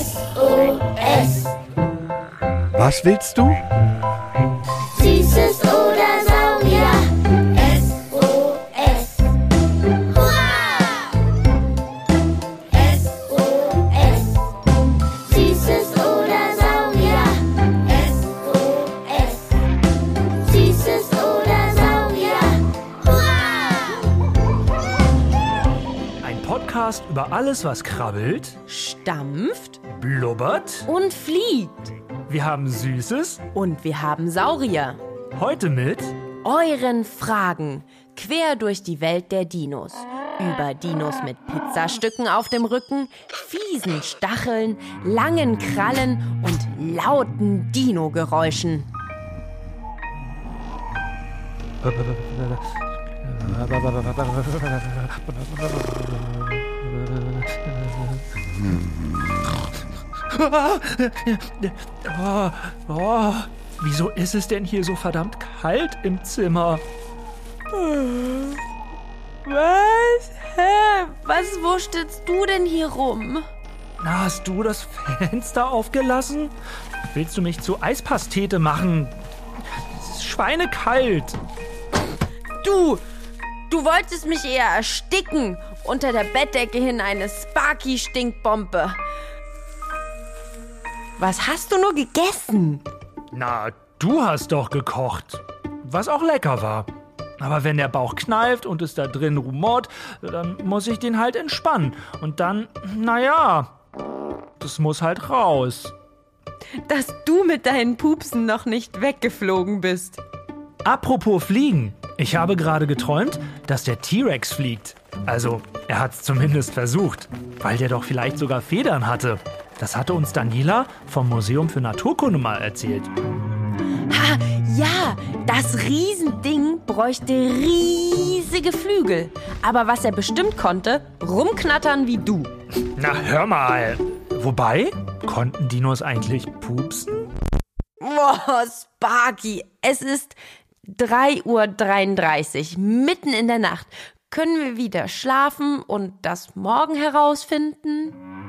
SOS. Was willst du? Alles, was krabbelt, stampft blubbert. und fliegt. Wir haben Süßes. Und wir haben Saurier. Heute mit Euren Fragen. Quer durch die Welt der Dinos. Über Dinos mit Pizzastücken auf dem Rücken, fiesen Stacheln, langen Krallen und lauten Dino-Geräuschen. Oh, oh, wieso ist es denn hier so verdammt kalt im Zimmer? Was? Hä? Was wurstelst du denn hier rum? Na, hast du das Fenster aufgelassen? Willst du mich zu Eispastete machen? Es ist schweinekalt. Du! Du wolltest mich eher ersticken. Unter der Bettdecke hin eine Sparky-Stinkbombe. Was hast du nur gegessen? Na, du hast doch gekocht. Was auch lecker war. Aber wenn der Bauch kneift und es da drin rumort, dann muss ich den halt entspannen. Und dann, naja, das muss halt raus. Dass du mit deinen Pupsen noch nicht weggeflogen bist. Apropos Fliegen. Ich habe gerade geträumt, dass der T-Rex fliegt. Also, er hat es zumindest versucht, weil der doch vielleicht sogar Federn hatte. Das hatte uns Daniela vom Museum für Naturkunde mal erzählt. Ha, ja, das Riesending bräuchte riesige Flügel. Aber was er bestimmt konnte, rumknattern wie du. Na, hör mal. Wobei, konnten Dinos eigentlich pupsen? Boah, Sparky, es ist 3.33 Uhr, mitten in der Nacht. Können wir wieder schlafen und das morgen herausfinden?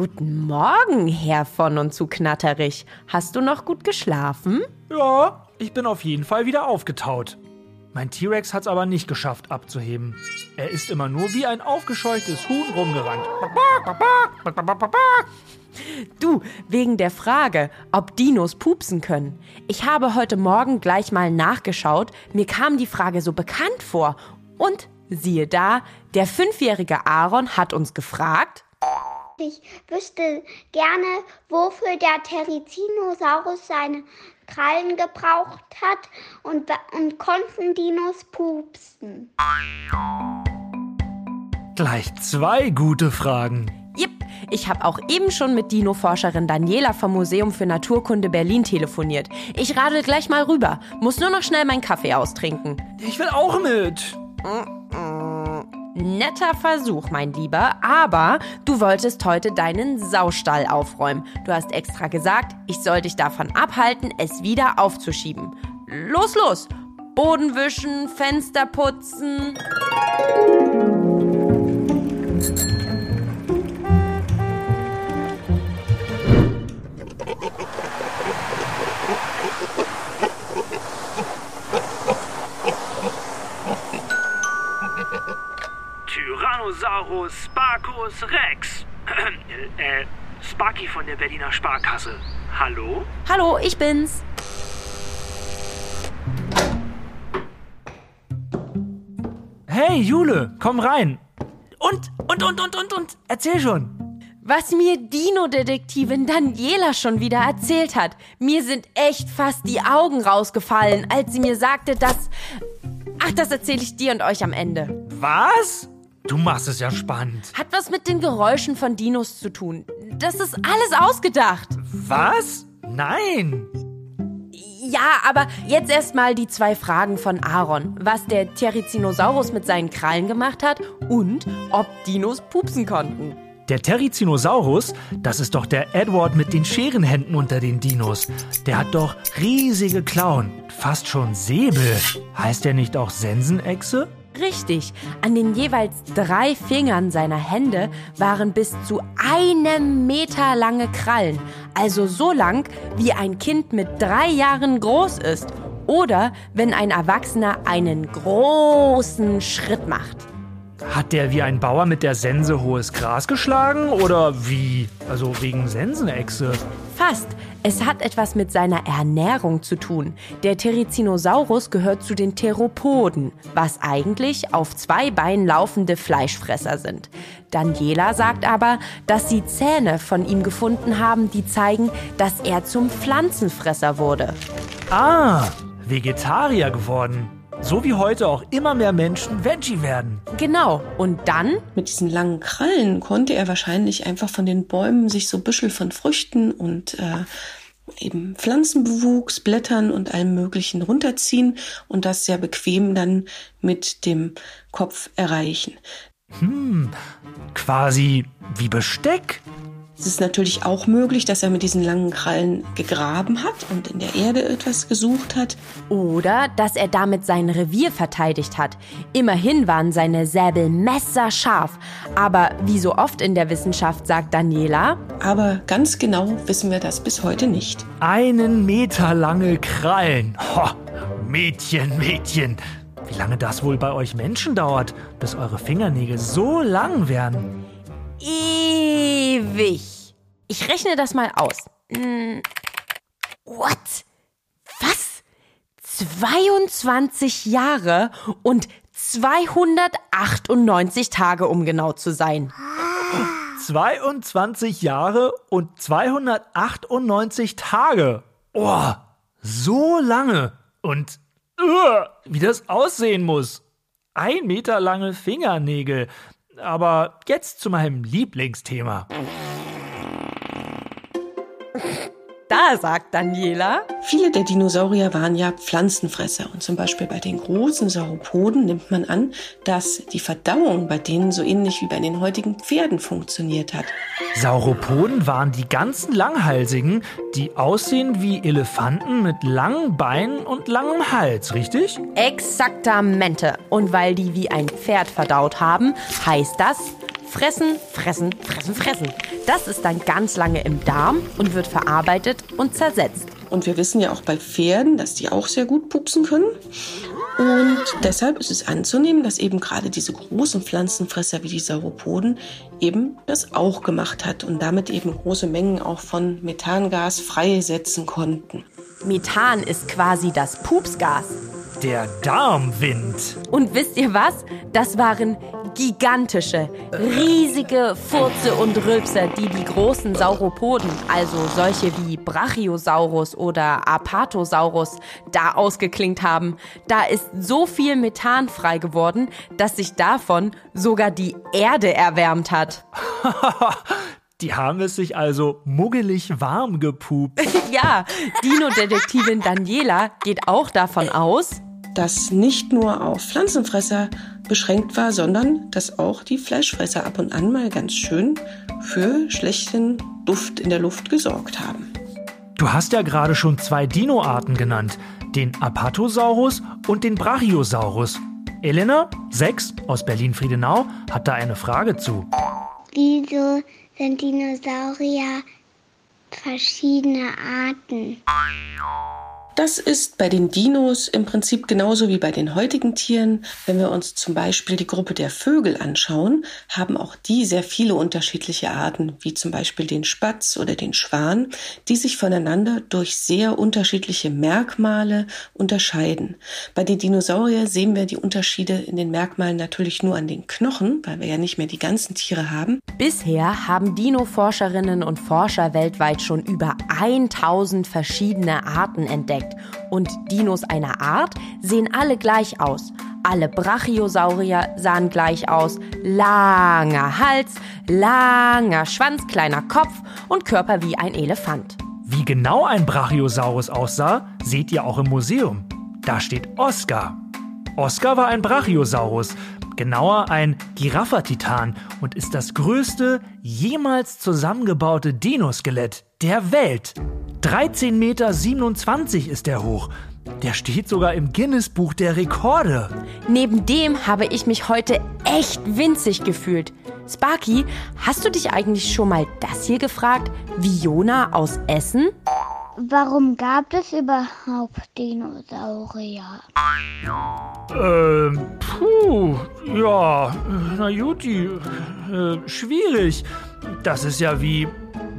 Guten Morgen, Herr von und zu Knatterich. Hast du noch gut geschlafen? Ja, ich bin auf jeden Fall wieder aufgetaut. Mein T-Rex hat's aber nicht geschafft abzuheben. Er ist immer nur wie ein aufgescheuchtes Huhn rumgerannt. Du, wegen der Frage, ob Dinos pupsen können. Ich habe heute Morgen gleich mal nachgeschaut. Mir kam die Frage so bekannt vor. Und siehe da, der fünfjährige Aaron hat uns gefragt. Ich wüsste gerne, wofür der Therizinosaurus seine Krallen gebraucht hat und, und konnten Dinos pupsen. Gleich zwei gute Fragen. Jipp, ich habe auch eben schon mit Dino-Forscherin Daniela vom Museum für Naturkunde Berlin telefoniert. Ich radel gleich mal rüber. Muss nur noch schnell meinen Kaffee austrinken. Ich will auch mit. Netter Versuch, mein Lieber, aber du wolltest heute deinen Saustall aufräumen. Du hast extra gesagt, ich soll dich davon abhalten, es wieder aufzuschieben. Los, los! Boden wischen, Fenster putzen. Tyrannosaurus Sparkus Rex. äh, Sparky von der Berliner Sparkasse. Hallo? Hallo, ich bin's. Hey, Jule, komm rein. Und, und, und, und, und, und, erzähl schon. Was mir Dino-Detektivin Daniela schon wieder erzählt hat. Mir sind echt fast die Augen rausgefallen, als sie mir sagte, dass... Ach, das erzähle ich dir und euch am Ende. Was? Du machst es ja spannend. Hat was mit den Geräuschen von Dinos zu tun. Das ist alles ausgedacht. Was? Nein. Ja, aber jetzt erstmal die zwei Fragen von Aaron. Was der Therizinosaurus mit seinen Krallen gemacht hat und ob Dinos pupsen konnten. Der Therizinosaurus, das ist doch der Edward mit den Scherenhänden unter den Dinos. Der hat doch riesige Klauen, fast schon Säbel. Heißt der nicht auch Sensenechse? Richtig, an den jeweils drei Fingern seiner Hände waren bis zu einem Meter lange Krallen. Also so lang, wie ein Kind mit drei Jahren groß ist. Oder wenn ein Erwachsener einen großen Schritt macht. Hat der wie ein Bauer mit der Sense hohes Gras geschlagen oder wie? Also wegen Sensenechse. Fast. Es hat etwas mit seiner Ernährung zu tun. Der Therizinosaurus gehört zu den Theropoden, was eigentlich auf zwei Beinen laufende Fleischfresser sind. Daniela sagt aber, dass sie Zähne von ihm gefunden haben, die zeigen, dass er zum Pflanzenfresser wurde. Ah, Vegetarier geworden. So wie heute auch immer mehr Menschen Veggie werden. Genau. Und dann Mit diesen langen Krallen konnte er wahrscheinlich einfach von den Bäumen sich so Büschel von Früchten und äh, eben Pflanzenbewuchs, Blättern und allem Möglichen runterziehen und das sehr bequem dann mit dem Kopf erreichen. Quasi wie Besteck. Es ist natürlich auch möglich, dass er mit diesen langen Krallen gegraben hat und in der Erde etwas gesucht hat. Oder dass er damit sein Revier verteidigt hat. Immerhin waren seine Säbel messerscharf. Aber wie so oft in der Wissenschaft sagt Daniela, Aber ganz genau wissen wir das bis heute nicht. Einen Meter lange Krallen. Ho, Mädchen, Mädchen. Wie lange das wohl bei euch Menschen dauert, bis eure Fingernägel so lang werden. Ewig. Ich rechne das mal aus. Hm, What? Was? 22 Jahre und 298 Tage, um genau zu sein. 22 Jahre und 298 Tage. Oh, so lange. Und uh, wie das aussehen muss. Ein Meter lange Fingernägel. Aber jetzt zu meinem Lieblingsthema. Da sagt Daniela, Viele der Dinosaurier waren ja Pflanzenfresser und zum Beispiel bei den großen Sauropoden nimmt man an, dass die Verdauung bei denen so ähnlich wie bei den heutigen Pferden funktioniert hat. Sauropoden waren die ganzen Langhalsigen, die aussehen wie Elefanten mit langen Beinen und langem Hals, richtig? exaktamente. Und weil die wie ein Pferd verdaut haben, heißt das fressen, fressen, fressen, fressen. Das ist dann ganz lange im Darm und wird verarbeitet und zersetzt. Und wir wissen ja auch bei Pferden, dass die auch sehr gut pupsen können. Und deshalb ist es anzunehmen, dass eben gerade diese großen Pflanzenfresser wie die Sauropoden eben das auch gemacht hat und damit eben große Mengen auch von Methangas freisetzen konnten. Methan ist quasi das Pupsgas. Der Darmwind. Und wisst ihr was? Das waren gigantische, riesige Furze und Rülpser, die die großen Sauropoden, also solche wie Brachiosaurus oder Apatosaurus, da ausgeklingt haben. Da ist so viel Methan frei geworden, dass sich davon sogar die Erde erwärmt hat. Die haben es sich also muggelig warm gepupt. Ja, Dino-Detektivin Daniela geht auch davon aus, Das nicht nur auf Pflanzenfresser beschränkt war, sondern dass auch die Fleischfresser ab und an mal ganz schön für schlechten Duft in der Luft gesorgt haben. Du hast ja gerade schon zwei Dinoarten genannt, den Apatosaurus und den Brachiosaurus. Elena, 6 aus Berlin-Friedenau, hat da eine Frage zu. Wieso sind Dinosaurier verschiedene Arten? Das ist bei den Dinos im Prinzip genauso wie bei den heutigen Tieren. Wenn wir uns zum Beispiel die Gruppe der Vögel anschauen, haben auch die sehr viele unterschiedliche Arten, wie zum Beispiel den Spatz oder den Schwan, die sich voneinander durch sehr unterschiedliche Merkmale unterscheiden. Bei den Dinosauriern sehen wir die Unterschiede in den Merkmalen natürlich nur an den Knochen, weil wir ja nicht mehr die ganzen Tiere haben. Bisher haben Dino-Forscherinnen und Forscher weltweit schon über 1000 verschiedene Arten entdeckt. Und Dinos einer Art sehen alle gleich aus. Alle Brachiosaurier sahen gleich aus. Langer Hals, langer Schwanz, kleiner Kopf und Körper wie ein Elefant. Wie genau ein Brachiosaurus aussah, seht ihr auch im Museum. Da steht Oscar. Oscar war ein Brachiosaurus, genauer ein Giraffatitan und ist das größte jemals zusammengebaute Dinoskelett der Welt. 13,27 Meter ist er hoch. Der steht sogar im Guinness-Buch der Rekorde. Neben dem habe ich mich heute echt winzig gefühlt. Sparky, hast du dich eigentlich schon mal das hier gefragt? Viona aus Essen? Warum gab es überhaupt Dinosaurier? Ähm, puh, ja, na Juti, äh, schwierig. Das ist ja wie,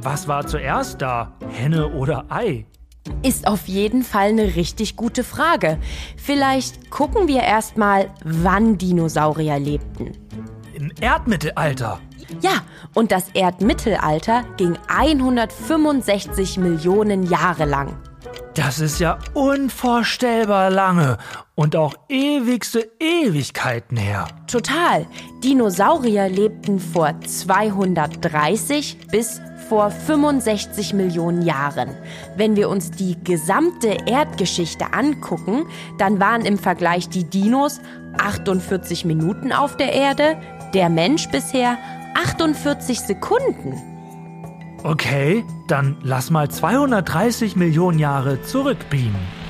was war zuerst da? Henne oder Ei? Ist auf jeden Fall eine richtig gute Frage. Vielleicht gucken wir erstmal, wann Dinosaurier lebten. Im Erdmittelalter. Ja, und das Erdmittelalter ging 165 Millionen Jahre lang. Das ist ja unvorstellbar lange und auch ewigste Ewigkeiten her. Total. Dinosaurier lebten vor 230 bis vor 65 Millionen Jahren. Wenn wir uns die gesamte Erdgeschichte angucken, dann waren im Vergleich die Dinos 48 Minuten auf der Erde, der Mensch bisher 48 Sekunden. Okay, dann lass mal 230 Millionen Jahre zurückbeamen.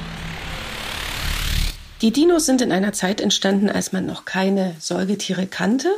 Die Dinos sind in einer Zeit entstanden, als man noch keine Säugetiere kannte,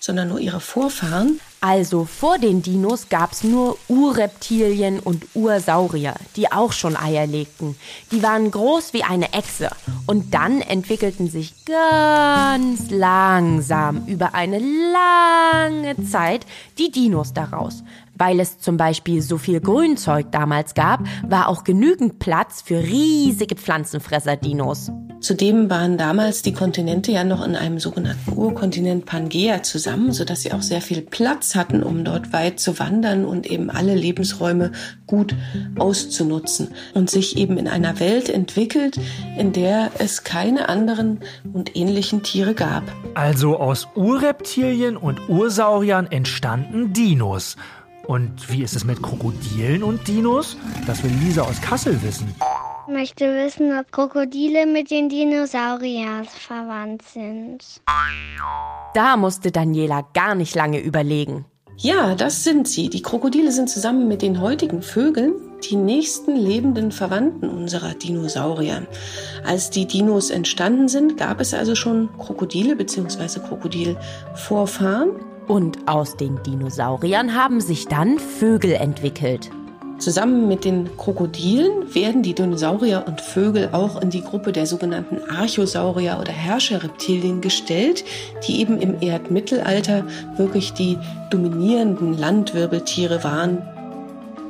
sondern nur ihre Vorfahren. Also vor den Dinos gab's nur Urreptilien und Ursaurier, die auch schon Eier legten. Die waren groß wie eine Echse. Und dann entwickelten sich ganz langsam über eine lange Zeit die Dinos daraus. Weil es zum Beispiel so viel Grünzeug damals gab, war auch genügend Platz für riesige Pflanzenfresser-Dinos. Zudem waren damals die Kontinente ja noch in einem sogenannten Urkontinent Pangea zusammen, sodass sie auch sehr viel Platz hatten, um dort weit zu wandern und eben alle Lebensräume gut auszunutzen und sich eben in einer Welt entwickelt, in der es keine anderen und ähnlichen Tiere gab. Also aus Urreptilien und Ursauriern entstanden Dinos. Und wie ist es mit Krokodilen und Dinos? Das will Lisa aus Kassel wissen. Ich möchte wissen, ob Krokodile mit den Dinosauriern verwandt sind. Da musste Daniela gar nicht lange überlegen. Ja, das sind sie. Die Krokodile sind zusammen mit den heutigen Vögeln die nächsten lebenden Verwandten unserer Dinosaurier. Als die Dinos entstanden sind, gab es also schon Krokodile bzw. Krokodilvorfahren. Und aus den Dinosauriern haben sich dann Vögel entwickelt. Zusammen mit den Krokodilen werden die Dinosaurier und Vögel auch in die Gruppe der sogenannten Archosaurier oder Herrscherreptilien gestellt, die eben im Erdmittelalter wirklich die dominierenden Landwirbeltiere waren.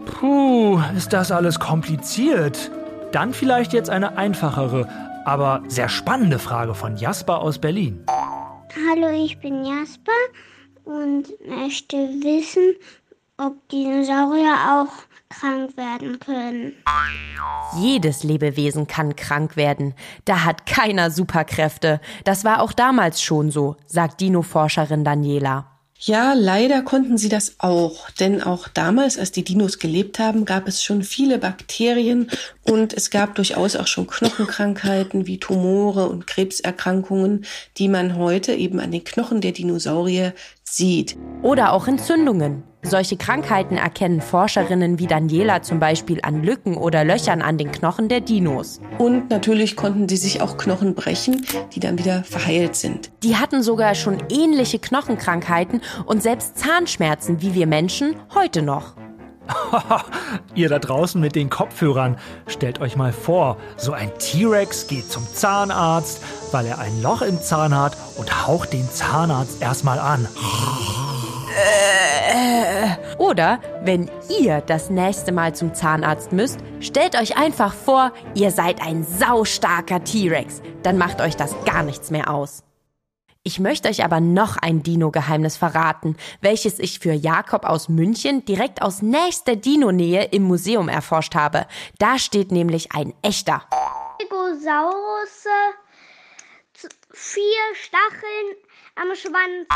Puh, ist das alles kompliziert. Dann vielleicht jetzt eine einfachere, aber sehr spannende Frage von Jasper aus Berlin. Hallo, ich bin Jasper und möchte wissen, ob Dinosaurier auch krank werden können. Jedes Lebewesen kann krank werden. Da hat keiner Superkräfte. Das war auch damals schon so, sagt Dino-Forscherin Daniela. Ja, leider konnten sie das auch, denn auch damals, als die Dinos gelebt haben, gab es schon viele Bakterien und es gab durchaus auch schon Knochenkrankheiten wie Tumore und Krebserkrankungen, die man heute eben an den Knochen der Dinosaurier sieht. Oder auch Entzündungen. Solche Krankheiten erkennen Forscherinnen wie Daniela zum Beispiel an Lücken oder Löchern an den Knochen der Dinos. Und natürlich konnten sie sich auch Knochen brechen, die dann wieder verheilt sind. Die hatten sogar schon ähnliche Knochenkrankheiten und selbst Zahnschmerzen wie wir Menschen heute noch. Ihr da draußen mit den Kopfhörern, stellt euch mal vor, so ein T-Rex geht zum Zahnarzt, weil er ein Loch im Zahn hat und haucht den Zahnarzt erstmal an. Oder wenn ihr das nächste Mal zum Zahnarzt müsst, stellt euch einfach vor, ihr seid ein saustarker T-Rex. Dann macht euch das gar nichts mehr aus. Ich möchte euch aber noch ein Dino-Geheimnis verraten, welches ich für Jakob aus München direkt aus nächster Dino-Nähe im Museum erforscht habe. Da steht nämlich ein echter. Stegosaurus, vier Stacheln am Schwanz.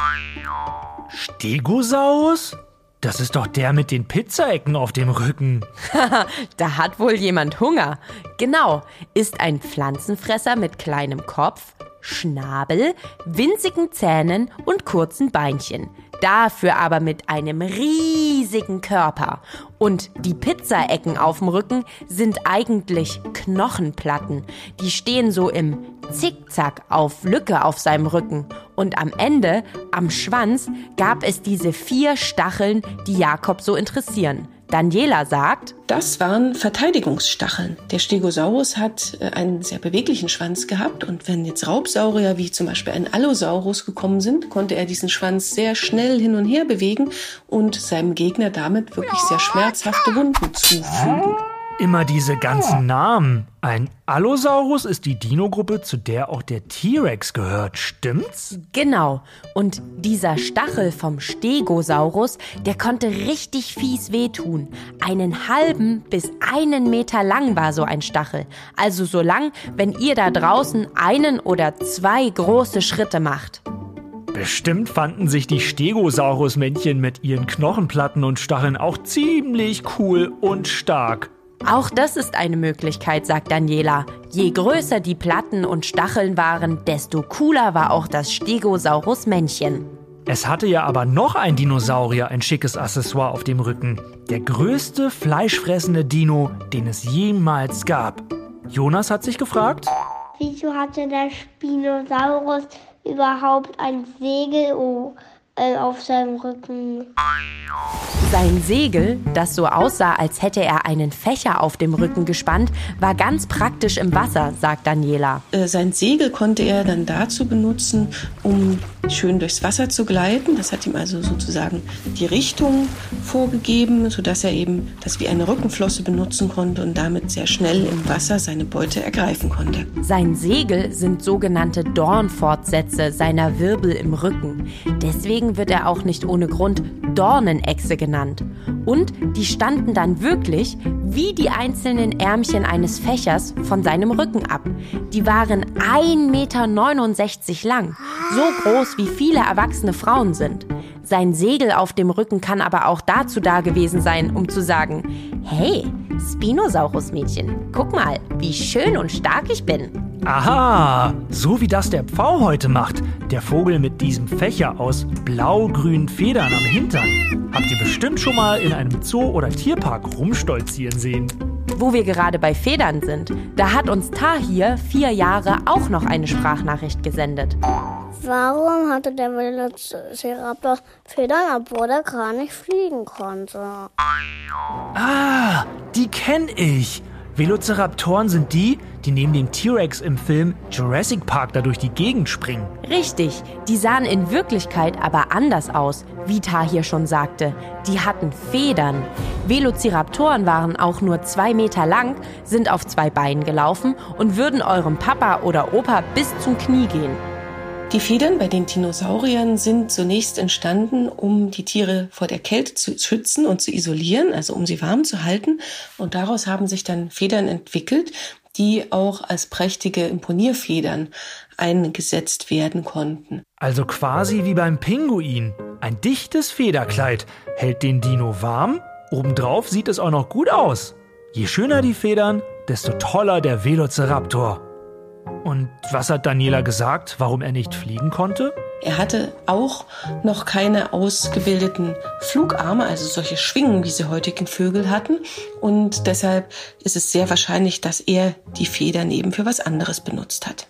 Stegosaurus? das ist doch der mit den Pizzaecken auf dem Rücken. Da hat wohl jemand Hunger. Genau, ist ein Pflanzenfresser mit kleinem Kopf, Schnabel, winzigen Zähnen und kurzen Beinchen. Dafür aber mit einem riesigen Körper. Und die Pizzaecken auf dem Rücken sind eigentlich Knochenplatten. Die stehen so im Zickzack auf Lücke auf seinem Rücken. Und am Ende, am Schwanz, gab es diese vier Stacheln, die Jakob so interessieren. Daniela sagt, Das waren Verteidigungsstacheln. Der Stegosaurus hat äh, einen sehr beweglichen Schwanz gehabt und wenn jetzt Raubsaurier wie zum Beispiel ein Allosaurus gekommen sind, konnte er diesen Schwanz sehr schnell hin und her bewegen und seinem Gegner damit wirklich sehr schmerzhafte Wunden zufügen. Immer diese ganzen Namen. Ein Allosaurus ist die Dino-Gruppe, zu der auch der T-Rex gehört, stimmt's? Genau. Und dieser Stachel vom Stegosaurus, der konnte richtig fies wehtun. Einen halben bis einen Meter lang war so ein Stachel. Also so lang, wenn ihr da draußen einen oder zwei große Schritte macht. Bestimmt fanden sich die Stegosaurus-Männchen mit ihren Knochenplatten und Stacheln auch ziemlich cool und stark. Auch das ist eine Möglichkeit, sagt Daniela. Je größer die Platten und Stacheln waren, desto cooler war auch das Stegosaurus-Männchen. Es hatte ja aber noch ein Dinosaurier ein schickes Accessoire auf dem Rücken. Der größte fleischfressende Dino, den es jemals gab. Jonas hat sich gefragt, Wieso hatte der Spinosaurus überhaupt ein Segel oh, äh, auf seinem Rücken? Sein Segel, das so aussah, als hätte er einen Fächer auf dem Rücken gespannt, war ganz praktisch im Wasser, sagt Daniela. Äh, Sein Segel konnte er dann dazu benutzen, um schön durchs Wasser zu gleiten. Das hat ihm also sozusagen die Richtung vorgegeben, sodass er eben das wie eine Rückenflosse benutzen konnte und damit sehr schnell im Wasser seine Beute ergreifen konnte. Sein Segel sind sogenannte Dornfortsätze seiner Wirbel im Rücken. Deswegen wird er auch nicht ohne Grund Dornenechse genannt. Und die standen dann wirklich wie die einzelnen Ärmchen eines Fächers von seinem Rücken ab. Die waren 1,69 Meter lang, so groß wie viele erwachsene Frauen sind. Sein Segel auf dem Rücken kann aber auch dazu da gewesen sein, um zu sagen, hey, Spinosaurus-Mädchen, guck mal, wie schön und stark ich bin. aha, so wie das der Pfau heute macht. Der Vogel mit diesem Fächer aus blau-grünen Federn am Hintern. Habt ihr bestimmt schon mal in einem Zoo oder Tierpark rumstolzieren sehen. Wo wir gerade bei Federn sind, da hat uns Tahir vier Jahre auch noch eine Sprachnachricht gesendet. Warum hatte der Velociraptor Federn, obwohl er gar nicht fliegen konnte? Ah, die kenn ich. Velociraptoren sind die, die neben dem T-Rex im Film Jurassic Park da durch die Gegend springen. Richtig, die sahen in Wirklichkeit aber anders aus, wie Tahir schon sagte. Die hatten Federn. Velociraptoren waren auch nur zwei Meter lang, sind auf zwei Beinen gelaufen und würden eurem Papa oder Opa bis zum Knie gehen. Die Federn bei den Dinosauriern sind zunächst entstanden, um die Tiere vor der Kälte zu schützen und zu isolieren, also um sie warm zu halten. Und daraus haben sich dann Federn entwickelt, die auch als prächtige Imponierfedern eingesetzt werden konnten. Also quasi wie beim Pinguin. Ein dichtes Federkleid hält den Dino warm. Obendrauf sieht es auch noch gut aus. Je schöner die Federn, desto toller der Velociraptor. Und was hat Daniela gesagt, warum er nicht fliegen konnte? Er hatte auch noch keine ausgebildeten Flugarme, also solche Schwingen, wie sie heutigen Vögel hatten. Und deshalb ist es sehr wahrscheinlich, dass er die Federn eben für was anderes benutzt hat.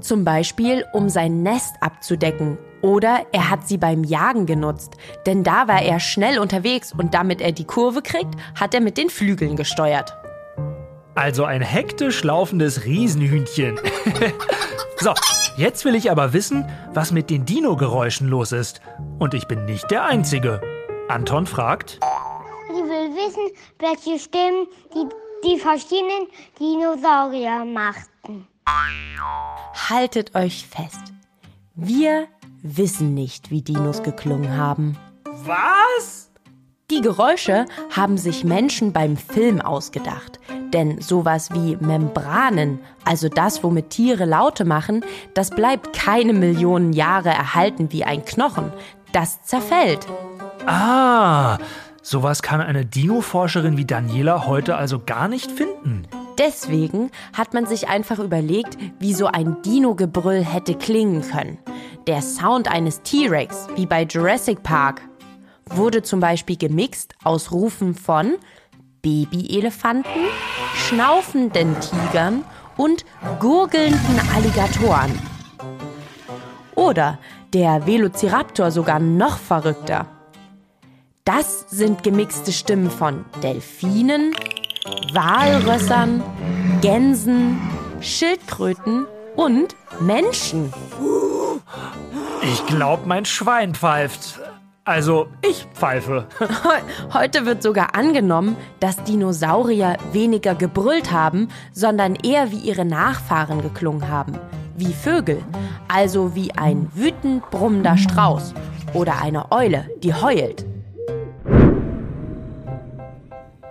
Zum Beispiel, um sein Nest abzudecken. Oder er hat sie beim Jagen genutzt. Denn da war er schnell unterwegs und damit er die Kurve kriegt, hat er mit den Flügeln gesteuert. Also ein hektisch laufendes Riesenhühnchen. so, jetzt will ich aber wissen, was mit den Dino-Geräuschen los ist. Und ich bin nicht der Einzige. Anton fragt. Ich will wissen, welche Stimmen die, die verschiedenen Dinosaurier machten. Haltet euch fest. Wir wissen nicht, wie Dinos geklungen haben. Was? Die Geräusche haben sich Menschen beim Film ausgedacht. Denn sowas wie Membranen, also das, womit Tiere Laute machen, das bleibt keine Millionen Jahre erhalten wie ein Knochen. Das zerfällt. Ah, sowas kann eine Dino-Forscherin wie Daniela heute also gar nicht finden. Deswegen hat man sich einfach überlegt, wie so ein Dino-Gebrüll hätte klingen können. Der Sound eines T-Rex, wie bei Jurassic Park, wurde zum Beispiel gemixt aus Rufen von Babyelefanten, schnaufenden Tigern und gurgelnden Alligatoren. Oder der Velociraptor sogar noch verrückter. Das sind gemixte Stimmen von Delfinen, Walrössern, Gänsen, Schildkröten und Menschen. Ich glaube, mein Schwein pfeift. Also, ich pfeife. Heu- Heute wird sogar angenommen, dass Dinosaurier weniger gebrüllt haben, sondern eher wie ihre Nachfahren geklungen haben. Wie Vögel, also wie ein wütend brummender Strauß oder eine Eule, die heult.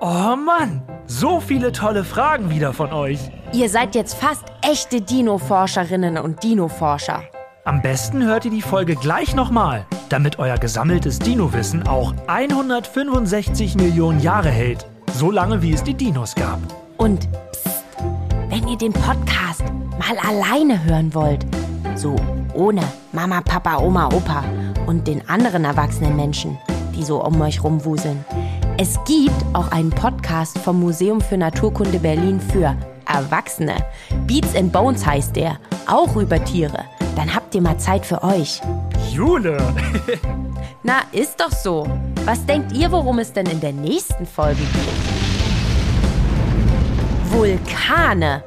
Oh Mann, so viele tolle Fragen wieder von euch. Ihr seid jetzt fast echte Dino-Forscherinnen und Dino-Forscher. Am besten hört ihr die Folge gleich nochmal, damit euer gesammeltes Dino-Wissen auch 165 Millionen Jahre hält. So lange, wie es die Dinos gab. Und psst, wenn ihr den Podcast mal alleine hören wollt, so ohne Mama, Papa, Oma, Opa und den anderen erwachsenen Menschen, die so um euch rumwuseln. Es gibt auch einen Podcast vom Museum für Naturkunde Berlin für Erwachsene. Beats and Bones heißt der, auch über Tiere. Dann habt ihr mal Zeit für euch. Jule! Na, ist doch so. Was denkt ihr, worum es denn in der nächsten Folge geht? Vulkane.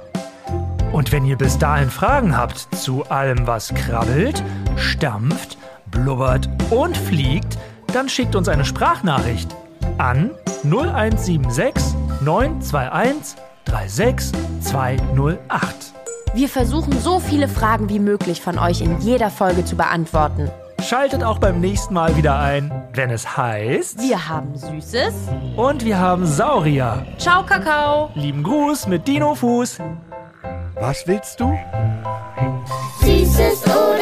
Und wenn ihr bis dahin Fragen habt zu allem, was krabbelt, stampft, blubbert und fliegt, dann schickt uns eine Sprachnachricht an 0176 921 36208. Wir versuchen so viele Fragen wie möglich von euch in jeder Folge zu beantworten. Schaltet auch beim nächsten Mal wieder ein, wenn es heißt. Wir haben Süßes. Und wir haben Saurier. Ciao, Kakao. Lieben Gruß mit Dino Fuß. Was willst du? Süßes oder